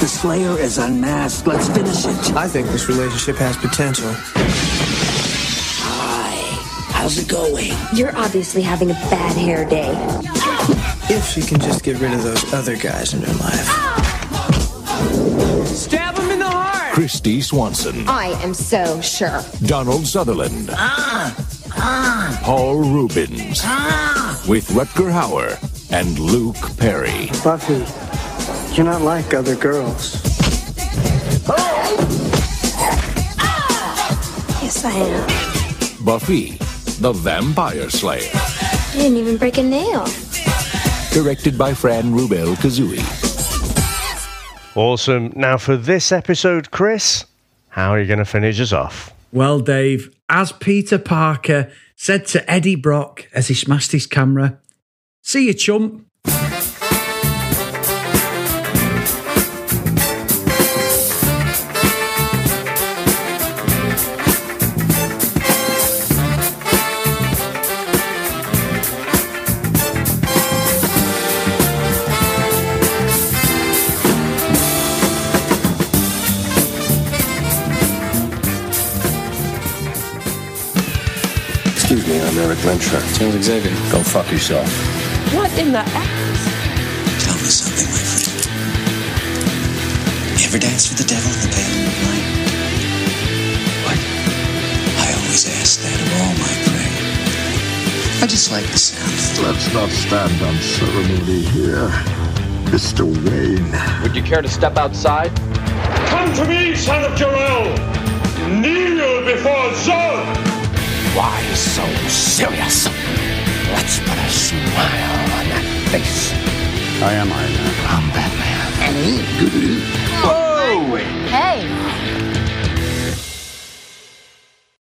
The Slayer is unmasked. Let's finish it. I think this relationship has potential. Hi. How's it going? You're obviously having a bad hair day. If she can just get rid of those other guys in her life. Stab Kristy Swanson, I am so sure. Donald Sutherland, Ah! Ah! Paul Reubens, Ah! with Rutger Hauer and Luke Perry. Buffy, you're not like other girls. Yes, I am. Buffy, the Vampire Slayer. I didn't even break a nail. Directed by Fran Rubel Kuzui. Awesome. Now, for this episode, Chris, how are you going to finish us off? Well, Dave, as Peter Parker said to Eddie Brock as he smashed his camera, see you, chump. Me, I'm Erik Lehnsherr. Xavier. Go fuck yourself. What in the Tell me something, my friend. You ever dance with the devil in the pale moonlight? What? I always ask that of all my prey. I just like the sound. Let's not stand on ceremony here, Mr. Wayne. Would you care to step outside? Come to me, son of Jor-El! Kneel before Zod! Why so serious? Let's put a smile on that face. I am Iron Man. I'm Batman. And he, oh, Whoa! Hey!